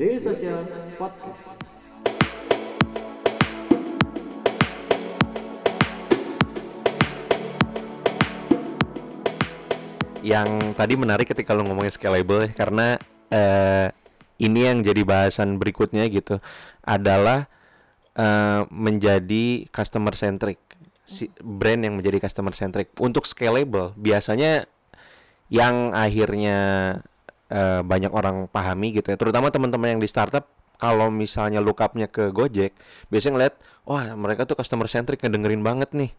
Daily Social Podcast. yang tadi menarik ketika lo ngomongin scalable karena eh, ini yang jadi bahasan berikutnya gitu adalah eh, menjadi customer centric si brand yang menjadi customer centric untuk scalable biasanya yang akhirnya eh, banyak orang pahami gitu ya. Terutama teman-teman yang di startup kalau misalnya look up-nya ke Gojek biasanya ngeliat wah mereka tuh customer centric ngedengerin banget nih.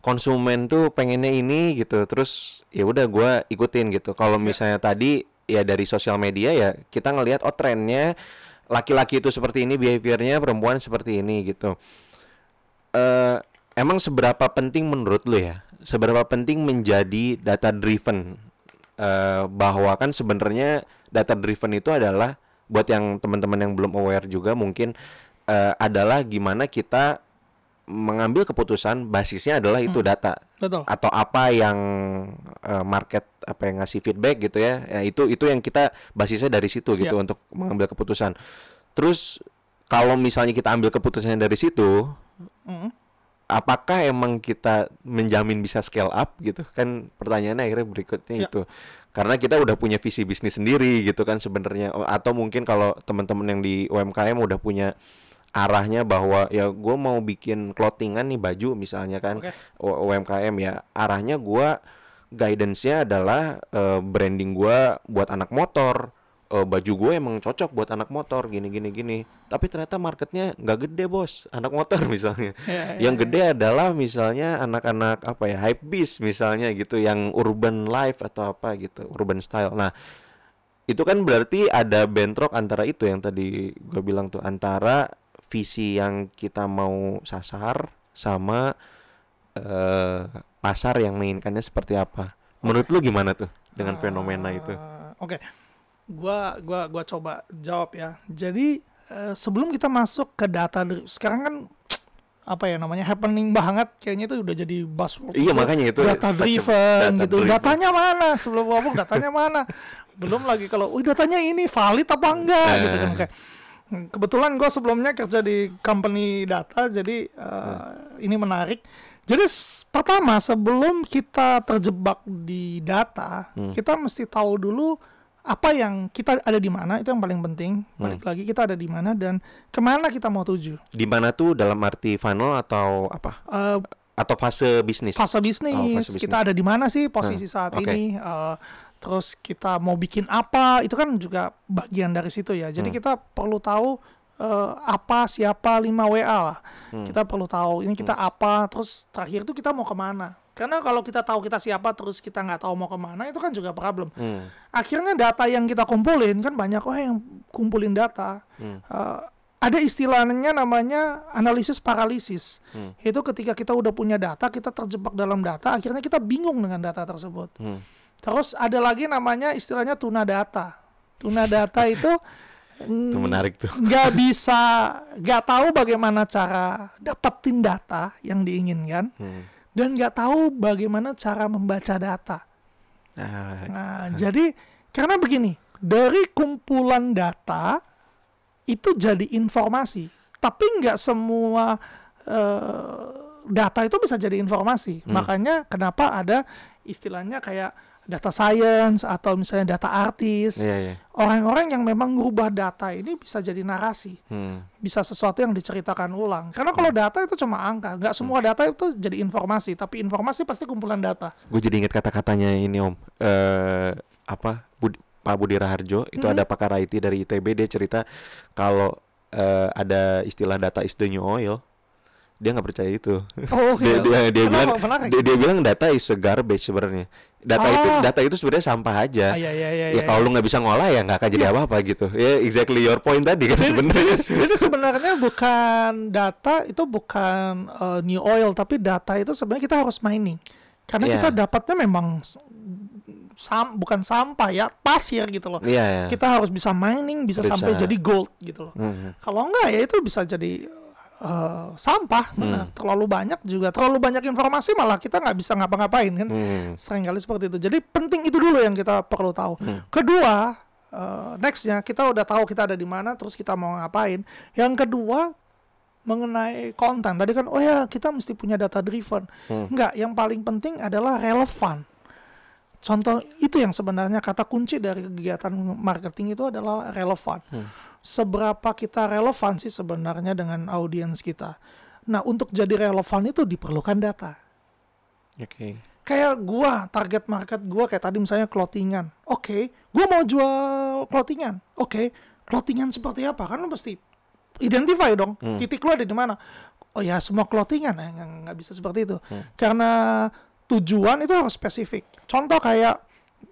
Konsumen tuh pengennya ini gitu. Terus ya udah gua ikutin gitu. Kalau misalnya tadi ya dari sosial media ya kita ngelihat oh trennya laki-laki itu seperti ini behaviornya perempuan seperti ini gitu. Eh emang seberapa penting menurut lu ya? Seberapa penting menjadi data driven eh bahwa kan sebenarnya data driven itu adalah buat yang teman-teman yang belum aware juga mungkin eh, adalah gimana kita mengambil keputusan basisnya adalah itu data Betul. atau apa yang eh, market apa yang ngasih feedback gitu ya, ya itu itu yang kita basisnya dari situ gitu Iya. untuk mengambil keputusan terus kalau misalnya kita ambil keputusannya dari situ Mm. Apakah emang kita menjamin bisa scale up gitu kan pertanyaannya akhirnya berikutnya Ya. itu karena kita udah punya visi bisnis sendiri gitu kan sebenarnya O- atau mungkin kalau teman-teman yang di UMKM udah punya arahnya bahwa ya gue mau bikin clothingan nih baju misalnya kan Oke. U- UMKM ya arahnya gua guidance-nya adalah eh, branding gua buat anak motor Eh, baju gue emang cocok buat anak motor gini gini gini. Tapi ternyata marketnya nggak gede bos. Anak motor misalnya. Ya, ya, yang ya. gede adalah misalnya anak-anak apa ya hype beast misalnya gitu yang urban life atau apa gitu urban style. Nah itu kan berarti ada bentrok antara itu yang tadi gue bilang tuh antara visi yang kita mau sasar sama eh pasar yang menginginkannya seperti apa. Menurut lu gimana tuh dengan fenomena itu? Eh, Oke, gua gua gua coba jawab ya. Jadi eh, sebelum kita masuk ke data, sekarang kan apa ya namanya happening banget, kayaknya itu udah jadi buzzword. Iya, makanya itu data driven data gitu. driven. Datanya mana? Sebelum ngomong datanya mana? Belum lagi kalau, wih datanya ini valid apa enggak gitu kan. Eh. Oke. Hmm, Kebetulan gue sebelumnya kerja di company data, jadi eh, ini menarik. Jadi pertama sebelum kita terjebak di data, Hmm. kita mesti tahu dulu apa yang kita ada di mana itu yang paling penting. Hmm. Balik lagi kita ada di mana dan ke mana kita mau tuju. di mana tuh dalam arti funnel atau apa Eh, atau fase bisnis fase bisnis, Oh, fase bisnis. kita ada di mana sih posisi Hmm, saat oke. ini Eh, terus kita mau bikin apa itu kan juga bagian dari situ ya jadi Hmm. kita perlu tahu eh, apa siapa 5 WA lah Hmm. kita perlu tahu ini kita apa terus terakhir itu kita mau ke mana karena kalau kita tahu kita siapa terus kita nggak tahu mau ke mana itu kan juga problem Hmm, akhirnya data yang kita kumpulin kan banyak oh yang kumpulin data hmm, Eh, ada istilahnya namanya analisis paralisis. Hmm. Itu ketika kita udah punya data, kita terjebak dalam data, akhirnya kita bingung dengan data tersebut. hmm. Terus ada lagi namanya istilahnya tuna data. Tuna data itu itu menarik tuh nggak bisa, nggak tahu bagaimana cara dapetin data yang diinginkan, Hmm. Dan nggak tahu bagaimana cara membaca data. Ah, Nah, jadi karena begini, dari kumpulan data itu jadi informasi, tapi nggak semua eh, data itu bisa jadi informasi. Hmm. Makanya kenapa ada istilahnya kayak data science atau misalnya data artis. iya iya Orang-orang yang memang ngubah data ini bisa jadi narasi, Hmm, bisa sesuatu yang diceritakan ulang. Karena kalau data itu cuma angka, nggak semua data itu jadi informasi, tapi informasi pasti kumpulan data. gue jadi inget kata-katanya ini om eh apa Budi, Pak Budi Raharjo itu Hmm. ada pakar IT dari ITB dia cerita kalau eh, ada istilah data is the new oil dia nggak percaya itu Oh, oke. dia dia, dia Kenapa? bilang Menarik. dia, dia bilang data is a garbage sebenarnya data itu Ah. data itu sebenarnya sampah aja Ah, iya, iya, iya, ya iya. kalau lu nggak bisa ngolah ya nggak akan jadi apa-apa gitu ya exactly your point tadi kan sebenarnya Jadi sebenarnya bukan data itu bukan uh, new oil tapi data itu sebenarnya kita harus mining. Karena Iya. kita dapatnya memang sam bukan sampah ya, pasir gitu loh. iya iya. Kita harus bisa mining bisa, Bisa. sampai jadi gold gitu loh. Hmm, Kalau enggak ya itu bisa jadi uh, sampah. Hmm. Terlalu banyak juga, terlalu banyak informasi malah kita nggak bisa ngapa-ngapain kan. hmm, Seringkali seperti itu. Jadi penting itu dulu yang kita perlu tahu. Hmm. Kedua, eh, nextnya kita udah tahu kita ada di mana, terus kita mau ngapain. Yang kedua mengenai konten tadi kan, oh ya kita mesti punya data driven. Enggak, yang paling penting adalah relevan. Contoh itu yang sebenarnya kata kunci dari kegiatan marketing itu adalah relevan. Seberapa kita relevan sih sebenarnya dengan audiens kita. Nah, untuk jadi relevan itu diperlukan data. Oke. Kayak gua target market gua kayak tadi misalnya clothingan. Oke, gua mau jual clothingan. Oke, clothingan seperti apa? Kan lu mesti identify dong. Titik lu ada di mana? Oh ya, semua clothingan eh, nggak bisa seperti itu. Karena tujuan itu harus spesifik. Contoh kayak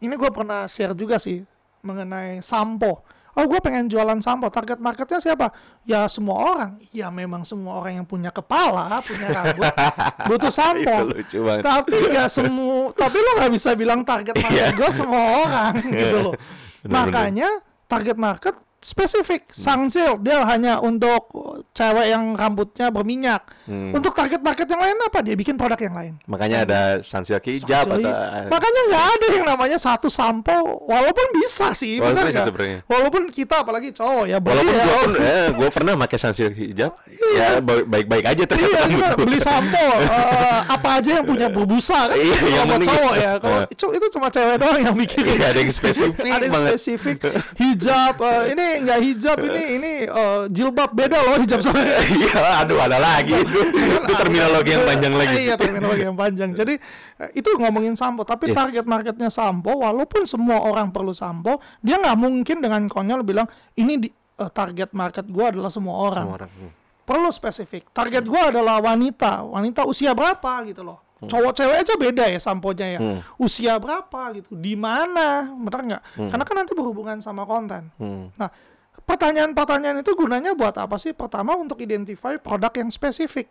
ini gua pernah share juga sih mengenai sampo. Oh, gue pengen jualan sampo. Target marketnya siapa? Ya semua orang. Ya memang semua orang yang punya kepala, punya rambut, butuh sampo. Itu lucu banget. Tapi nggak semua. tapi lo nggak bisa bilang target market Iya. gue semua orang gitu loh. Makanya target market spesifik. Sangsil dia hanya untuk cewek yang rambutnya berminyak. Hmm. Untuk target market yang lain apa? Dia bikin produk yang lain. Makanya ada sunsilk hijab atau Makanya nggak ada yang namanya satu sampo, walaupun bisa sih, Walaupun benar bisa. Walaupun kita apalagi cowok ya, beli Walaupun ya, gua oh, pun eh, gua pernah pakai sunsilk hijab, ya ba- baik-baik aja ternyata Iya, beli sampo eh, apa aja yang punya berbusa kan? Iya, Kalau yang cowok ya. Kalau Eh. itu, cuma cewek doang yang mikirin. Iya, ada yang spesifik ada yang spesifik. Hijab eh, ini enggak hijab ini ini eh, jilbab beda loh hijab sama Iya, aduh ada lagi itu. itu terminologi yang panjang lagi. Iya, terminologi yang panjang. Jadi eh, itu ngomongin sampo, tapi Yes. target marketnya sampo, walaupun semua orang perlu sampo, dia nggak mungkin dengan konyol bilang ini di, eh, target market gua adalah semua orang. Semua orang. Hmm. Perlu spesifik. Target gua adalah wanita, wanita usia berapa gitu loh. Cowok cewek aja beda ya samponya ya. Hmm. Usia berapa gitu, di mana, benar nggak? Karena kan nanti berhubungan sama konten. Hmm. Nah, pertanyaan-pertanyaan itu gunanya buat apa sih? Pertama untuk identify produk yang spesifik.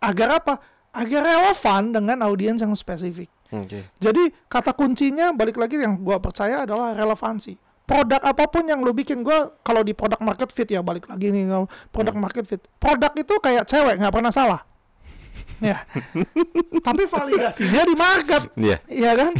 Agar apa? Agar relevan dengan audiens yang spesifik. Oke. Jadi kata kuncinya balik lagi yang gua percaya adalah relevansi. Produk apa pun yang lu bikin gua kalau di produk market fit ya balik lagi nih kalau produk market fit. Produk itu kayak cewek nggak pernah salah. Ya. Tapi validasinya di market. Iya. Iya kan?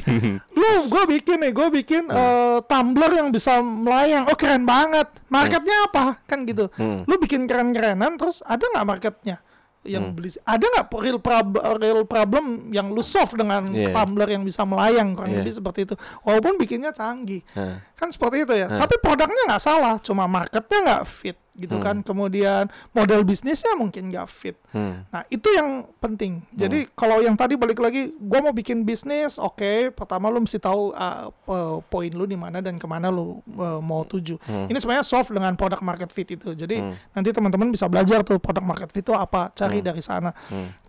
Lu gue bikin nih, gue bikin eh, tumbler yang bisa melayang. Oh keren banget. Marketnya apa? Kan gitu. Hmm. Lu bikin keren-kerenan terus ada nggak marketnya? Yang beli ada nggak real, prob- real problem yang lu solve dengan Iya. tumbler yang bisa melayang kurang Iya. lebih seperti itu. Walaupun bikinnya canggih. Nah. Kan seperti itu ya. Hmm. Tapi produknya nggak salah, cuma marketnya nggak fit gitu kan. Kemudian model bisnisnya mungkin nggak fit. Hmm. Nah, itu yang penting. Jadi kalau yang tadi balik lagi, gua mau bikin bisnis, oke. pertama lu mesti tahu uh, po- poin lu di mana dan ke mana lu uh, mau tuju. Ini sebenarnya solve dengan product market fit itu. Jadi nanti teman-teman bisa belajar tuh product market fit itu apa, cari dari sana.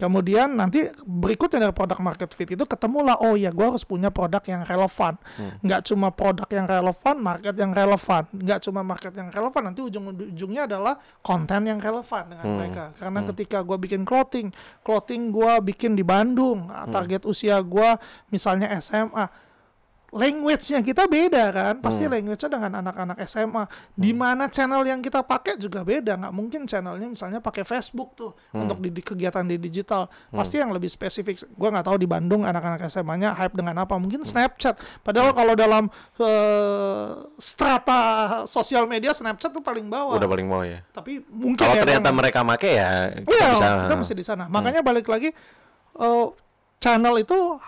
Kemudian nanti berikutnya dari product market fit itu ketemulah, oh ya gua harus punya produk yang relevan. Nggak cuma produk yang relevan, market yang relevan. Nggak cuma market yang relevan, nanti ujung-ujungnya adalah konten yang relevan dengan mereka. Karena ketika gua bikin clothing, clothing gua bikin di Bandung, ah, target usia gua misalnya SMA, language-nya kita beda kan, pasti language-nya dengan anak-anak SMA. Di mana channel yang kita pakai juga beda, nggak mungkin channelnya misalnya pakai Facebook tuh untuk di, di kegiatan di digital. Pasti yang lebih spesifik. Gua nggak tahu di Bandung anak-anak SMA-nya hype dengan apa? Mungkin Snapchat. Padahal kalau dalam eh, strata sosial media Snapchat tuh paling bawah. Udah paling mau ya. Tapi mungkin Kalau ya ternyata memang- mereka make ya kita Iya, bisa. kita mesti di sana. Makanya balik lagi eh, channel itu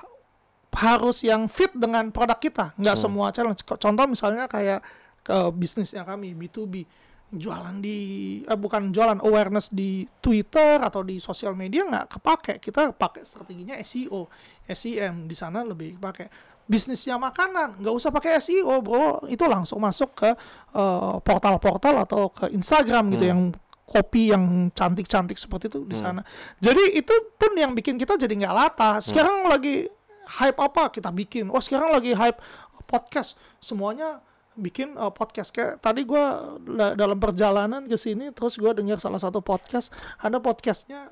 harus yang fit dengan produk kita. Nggak semua channel. C- Contoh misalnya kayak ke bisnisnya kami B2B jualan di eh, bukan jualan awareness di Twitter atau di sosial media nggak kepake. Kita pakai strateginya SEO, SEM di sana lebih pakai bisnisnya makanan nggak usah pakai SEO bro itu langsung masuk ke eh, portal-portal atau ke Instagram gitu yang kopi yang cantik-cantik seperti itu di sana. Jadi itu pun yang bikin kita jadi nggak lata. Sekarang lagi hype apa kita bikin. Oh sekarang lagi hype podcast. Semuanya bikin uh, podcast kayak tadi gua da- dalam perjalanan ke sini terus gua dengar salah satu podcast ada podcastnya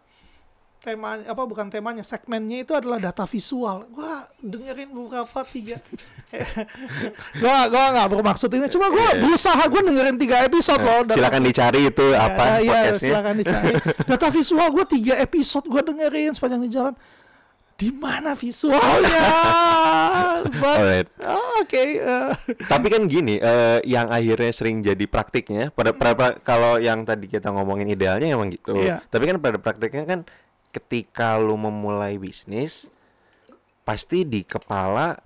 tema apa bukan temanya segmennya itu adalah data visual gua dengerin beberapa tiga gua gua nggak bermaksud ini cuma gua berusaha gua dengerin tiga episode loh data Silakan dicari itu apa Ya, ya, podcastnya. silakan dicari. Data visual gue tiga episode gue dengerin sepanjang di jalan. Di mana visualnya? But- Alright. oh, Oke, eh, Tapi kan gini, eh, yang akhirnya sering jadi praktiknya pada pada- pada- kalau yang tadi kita ngomongin idealnya emang gitu. Iya. Tapi kan pada praktiknya kan ketika lu memulai bisnis pasti di kepala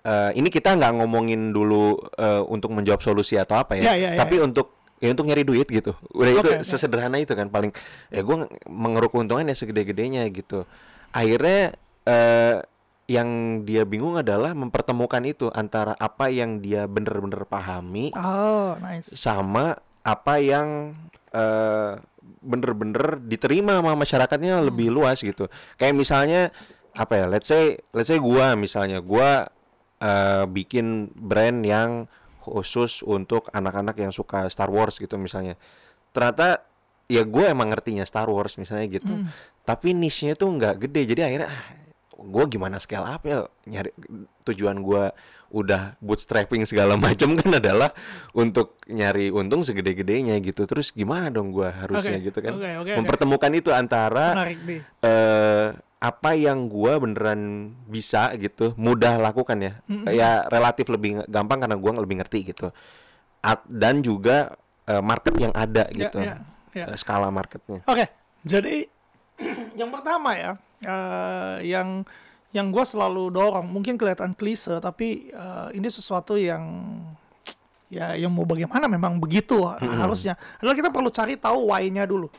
eh, ini kita nggak ngomongin dulu eh, untuk menjawab solusi atau apa ya, Iya, iya, iya, tapi untuk ya untuk nyari duit gitu. Udah itu Oke, oke. sesederhana itu kan paling ya gue mengeruk keuntungan ya segede-gedenya gitu. Akhirnya eh, yang dia bingung adalah mempertemukan itu antara apa yang dia bener-bener pahami oh nice. sama apa yang eh, bener-bener diterima sama masyarakatnya Hmm. lebih luas gitu. Kayak misalnya apa ya? Let's say let's say gua misalnya gua eh, bikin brand yang khusus untuk anak-anak yang suka Star Wars gitu misalnya. Ternyata ya gue emang ngertinya Star Wars misalnya gitu. Hmm. Tapi niche-nya tuh nggak gede. Jadi akhirnya ah, gue gimana scale up ya nyari tujuan gua udah bootstrapping segala macam kan adalah untuk nyari untung segede-gedenya gitu. Terus gimana dong gua harusnya Oke, gitu kan? oke, oke. mempertemukan itu antara eh apa yang gua beneran bisa gitu mudah lakukan ya. Ya relatif lebih gampang karena gua lebih ngerti gitu. At- dan juga eh, market yang ada Ya, gitu. ya, ya. Eh, skala marketnya. Oke, jadi yang pertama ya, eh, yang yang gue selalu dorong, mungkin kelihatan klise, tapi eh, ini sesuatu yang ya yang mau bagaimana memang begitu harusnya. Adalah kita perlu cari tahu why-nya dulu.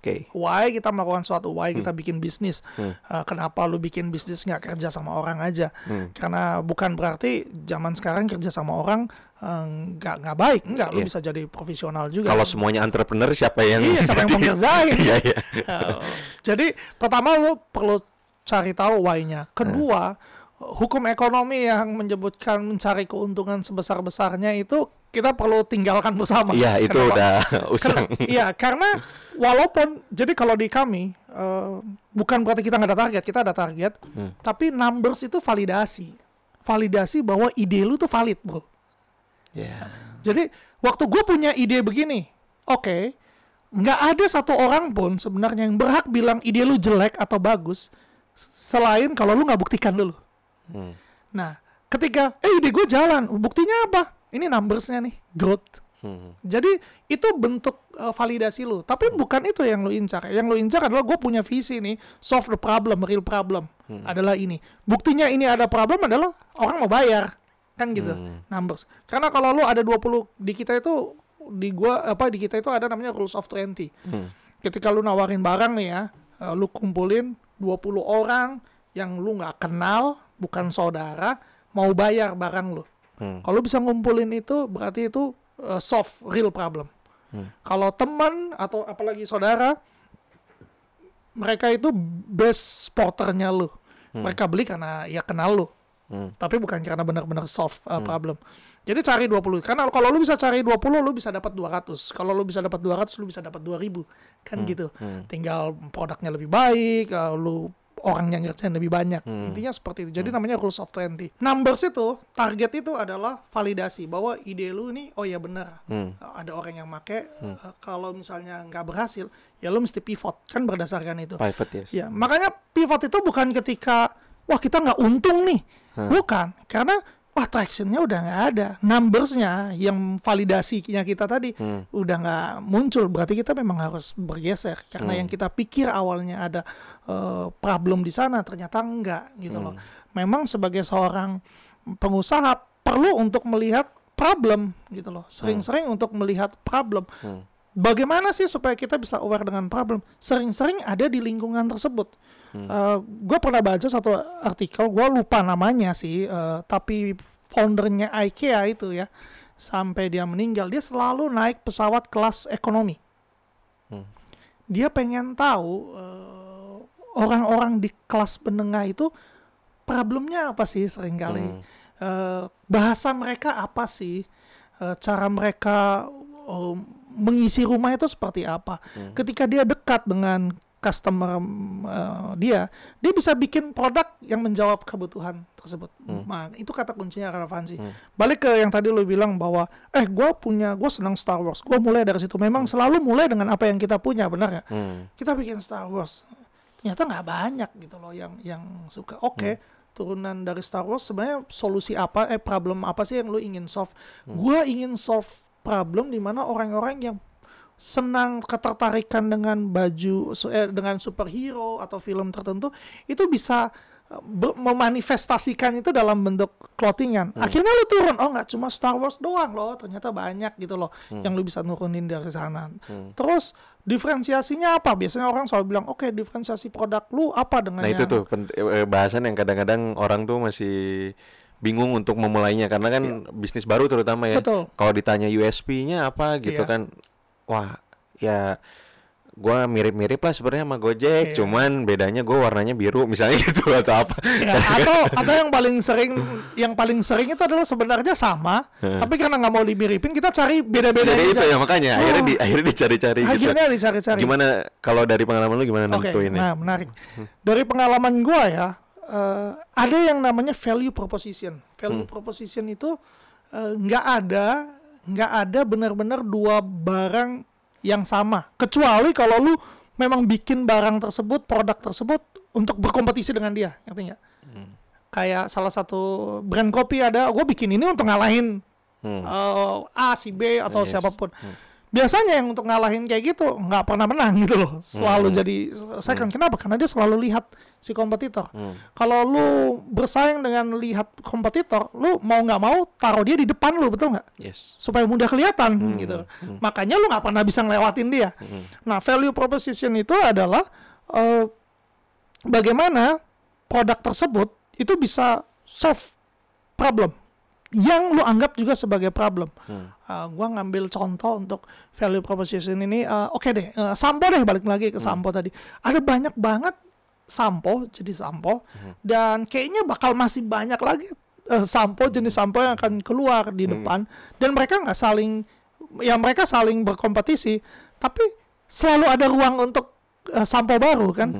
Oke Why kita melakukan suatu, why kita bikin bisnis. Eh, kenapa lu bikin bisnis nggak kerja sama orang aja? Karena bukan berarti zaman sekarang kerja sama orang eh, nggak nggak baik, nggak. Lu Iya. bisa jadi profesional juga. kalau semuanya entrepreneur siapa yang Iya, siapa yang mau kerjain? Iya, iya. Oh. Jadi pertama lo perlu cari tahu why-nya. Kedua, hukum ekonomi yang menyebutkan mencari keuntungan sebesar-besarnya itu kita perlu tinggalkan bersama. Iya, itu Kenapa? udah usang. Iya, karena walaupun jadi kalau di kami eh, bukan berarti kita nggak ada target, kita ada target, Hmm. tapi numbers itu validasi, validasi bahwa ide lu tuh valid, bro. Ya. Jadi waktu gue punya ide begini, oke, nggak ada satu orang pun sebenarnya yang berhak bilang ide lu jelek atau bagus, selain kalau lu nggak buktikan dulu. Hmm. Nah, ketika eh ide gue jalan, buktinya apa? Ini numbersnya nih, growth. Hmm. Jadi itu bentuk uh, validasi lu, tapi bukan itu yang lu incar. Yang lu incar adalah gue punya visi nih, solve the problem, real problem adalah ini. Buktinya ini ada problem adalah orang mau bayar, kan gitu, numbers. Karena kalau lu ada 20 di kita itu di gua apa di kita itu ada namanya rules of 20. Ketika lu nawarin barang nih ya, uh, lu kumpulin 20 orang yang lu nggak kenal, bukan saudara, mau bayar barang lu. Hmm. Kalau bisa ngumpulin itu berarti itu uh, solve real problem. Kalau teman atau apalagi saudara, mereka itu best sporternya lu. Mereka beli karena ya kenal lu. Hmm. Tapi bukan karena benar-benar solve uh, problem. Jadi cari 20. Karena kalau lu bisa cari 20, lu bisa dapat 200. Kalau lu bisa dapat 200, lu bisa dapat 2000. Kan gitu. Tinggal produknya lebih baik, uh, lu orang yang ngerjain lebih banyak. Intinya seperti itu. Jadi namanya rules of 20. Numbers itu, target itu adalah validasi bahwa ide lu ini oh ya benar. Hmm. Uh, Ada orang yang make uh, kalau misalnya nggak berhasil, ya lu mesti pivot. Kan berdasarkan itu. Private yes. Ya, makanya pivot itu bukan ketika wah kita nggak untung nih, bukan, karena wah tractionnya udah nggak ada, numbersnya yang validasinya kita tadi udah nggak muncul, berarti kita memang harus bergeser. Karena yang kita pikir awalnya ada eh, problem di sana ternyata enggak gitu loh. Memang sebagai seorang pengusaha perlu untuk melihat problem gitu loh, sering-sering untuk melihat problem. Bagaimana sih supaya kita bisa aware dengan problem? Sering-sering ada di lingkungan tersebut. Gue pernah baca satu artikel, gue lupa namanya sih, eh, tapi foundernya IKEA itu ya, sampai dia meninggal, dia selalu naik pesawat kelas ekonomi. Dia pengen tahu eh, orang-orang di kelas menengah itu problemnya apa sih sering kali, Eh, bahasa mereka apa sih, Eh, cara mereka eh, mengisi rumah itu seperti apa. Ketika dia dekat dengan customer eh, dia, dia bisa bikin produk yang menjawab kebutuhan tersebut. Nah, itu kata kuncinya relevansi. Balik ke yang tadi lo bilang bahwa, eh, gue punya, gue senang Star Wars. Gue mulai dari situ. Memang selalu mulai dengan apa yang kita punya, benar ya? Hmm. Kita bikin Star Wars. ternyata nggak banyak gitu loh yang yang suka. Oke, turunan dari Star Wars sebenarnya solusi apa eh problem apa sih yang lu ingin solve? Gua ingin solve problem di mana orang-orang yang senang ketertarikan dengan baju eh, dengan superhero atau film tertentu itu bisa eh, memanifestasikan itu dalam bentuk clothingan. Akhirnya lu turun, oh nggak cuma Star Wars doang loh, ternyata banyak gitu loh yang lu bisa nurunin dari sana. Terus diferensiasinya apa? Biasanya orang selalu bilang, oke diferensiasi produk lu apa dengan Nah itu tuh eh, bahasan yang kadang-kadang orang tuh masih bingung untuk memulainya karena kan bisnis baru terutama ya. Kalau ditanya USP-nya apa gitu Iya. kan, wah ya gua mirip-mirip lah sebenarnya sama Gojek, Iya. cuman bedanya gua warnanya biru misalnya gitu atau apa. Ya, atau atau yang paling sering yang paling sering itu adalah sebenarnya sama, tapi karena nggak mau dimiripin kita cari beda-beda Jadi itu ya makanya akhirnya Oh. di akhirnya dicari-cari gitu. Akhirnya dicari-cari. Gimana kalau dari pengalaman lu gimana Oke, nentuinnya? nah menarik. Dari pengalaman gua ya, eh, ada yang namanya value proposition. Value proposition itu eh, nggak ada, nggak ada benar-benar dua barang yang sama. Kecuali kalau lu memang bikin barang tersebut, produk tersebut untuk berkompetisi dengan dia, ngerti nggak? Kayak salah satu brand kopi ada, gue bikin ini untuk ngalahin Hmm. eh, A, si B atau Yes. siapa pun. Biasanya yang untuk ngalahin kayak gitu nggak pernah menang gitu loh. Selalu jadi second. Kenapa? Karena dia selalu lihat si kompetitor. Kalau lu bersaing dengan lihat kompetitor, lu mau nggak mau taruh dia di depan lu, betul nggak? Yes. supaya mudah kelihatan gitu. Makanya lu nggak pernah bisa ngelewatin dia. Nah, value proposition itu adalah eh, bagaimana produk tersebut itu bisa solve problem yang lu anggap juga sebagai problem. Eh, gua ngambil contoh untuk value proposition ini. eh, Oke deh, eh, sampo deh balik lagi ke sampo tadi. Ada banyak banget sampo, jadi sampo, dan kayaknya bakal masih banyak lagi eh, sampo jenis sampo yang akan keluar di depan. Dan mereka nggak saling, ya mereka saling berkompetisi, tapi selalu ada ruang untuk eh, sampo baru kan.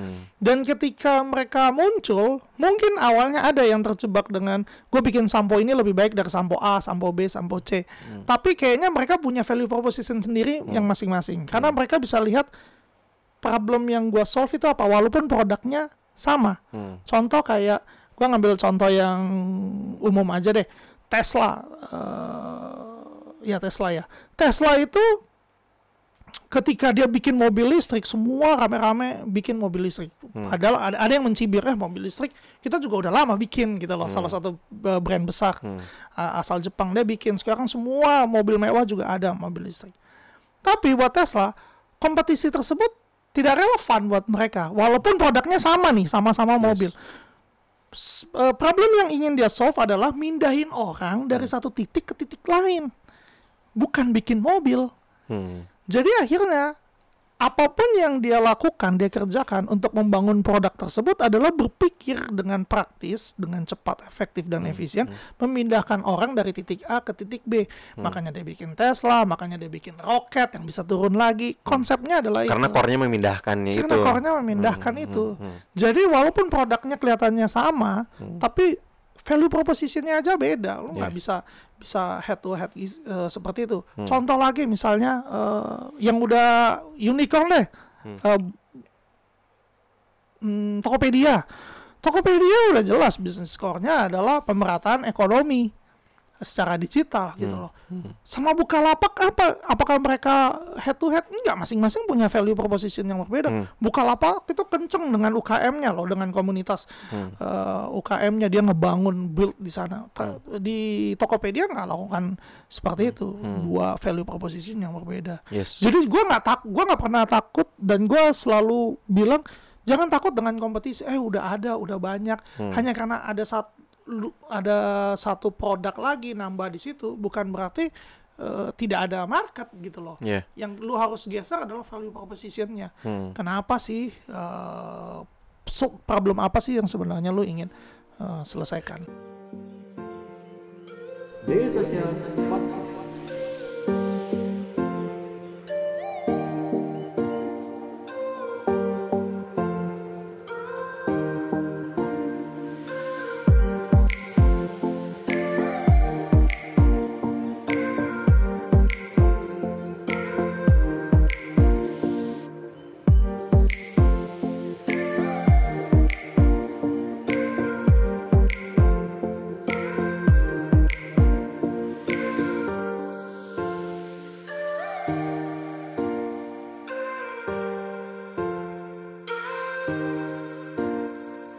Dan ketika mereka muncul, mungkin awalnya ada yang terjebak dengan gue bikin sampo ini lebih baik dari sampo A, sampo B, sampo C. Tapi kayaknya mereka punya value proposition sendiri yang masing-masing. Karena mereka bisa lihat problem yang gue solve itu apa, walaupun produknya sama. Contoh kayak gue ngambil contoh yang umum aja deh, Tesla. eh, ya Tesla ya. Tesla itu ketika dia bikin mobil listrik semua rame-rame bikin mobil listrik. Padahal ada, ada yang mencibir eh mobil listrik. Kita juga udah lama bikin gitu loh salah satu uh, brand besar uh, asal Jepang dia bikin. Sekarang semua mobil mewah juga ada mobil listrik. Tapi buat Tesla kompetisi tersebut tidak relevan buat mereka. Walaupun produknya sama nih sama-sama mobil. S- uh, problem yang ingin dia solve adalah mindahin orang dari satu titik ke titik lain. Bukan bikin mobil. Hmm. jadi akhirnya apa pun yang dia lakukan, dia kerjakan untuk membangun produk tersebut adalah berpikir dengan praktis, dengan cepat, efektif dan efisien, memindahkan orang dari titik A ke titik B. Makanya dia bikin Tesla, makanya dia bikin roket yang bisa turun lagi. Konsepnya adalah Karena itu. core-nya memindahkannya Karena itu. core-nya memindahkan itu. Jadi walaupun produknya kelihatannya sama, tapi value propositionnya aja beda. Lo nggak Yeah. bisa bisa head to head eh, seperti itu. Contoh lagi misalnya eh, yang udah unicorn deh, Eh, hmm, Tokopedia. Tokopedia udah jelas bisnis core-nya adalah pemerataan ekonomi secara digital gitu loh. Sama Bukalapak apa? Apakah mereka head to head? Enggak, masing-masing punya value proposition yang berbeda. Bukalapak itu kenceng dengan UKM-nya loh, dengan komunitas eh, UKM-nya dia ngebangun build di sana. Ta- Di Tokopedia nggak lakukan seperti itu. Dua value proposition yang berbeda. Yes. Jadi gua nggak tak, gua nggak pernah takut dan gua selalu bilang jangan takut dengan kompetisi. Eh udah ada, udah banyak. Hanya karena ada satu ada satu produk lagi nambah di situ, bukan berarti eh, tidak ada market gitu loh. Yeah. Yang lu harus geser adalah value propositionnya. Hmm. Kenapa sih? eh, so- problem apa sih yang sebenarnya lu ingin eh, selesaikan? Social Podcast.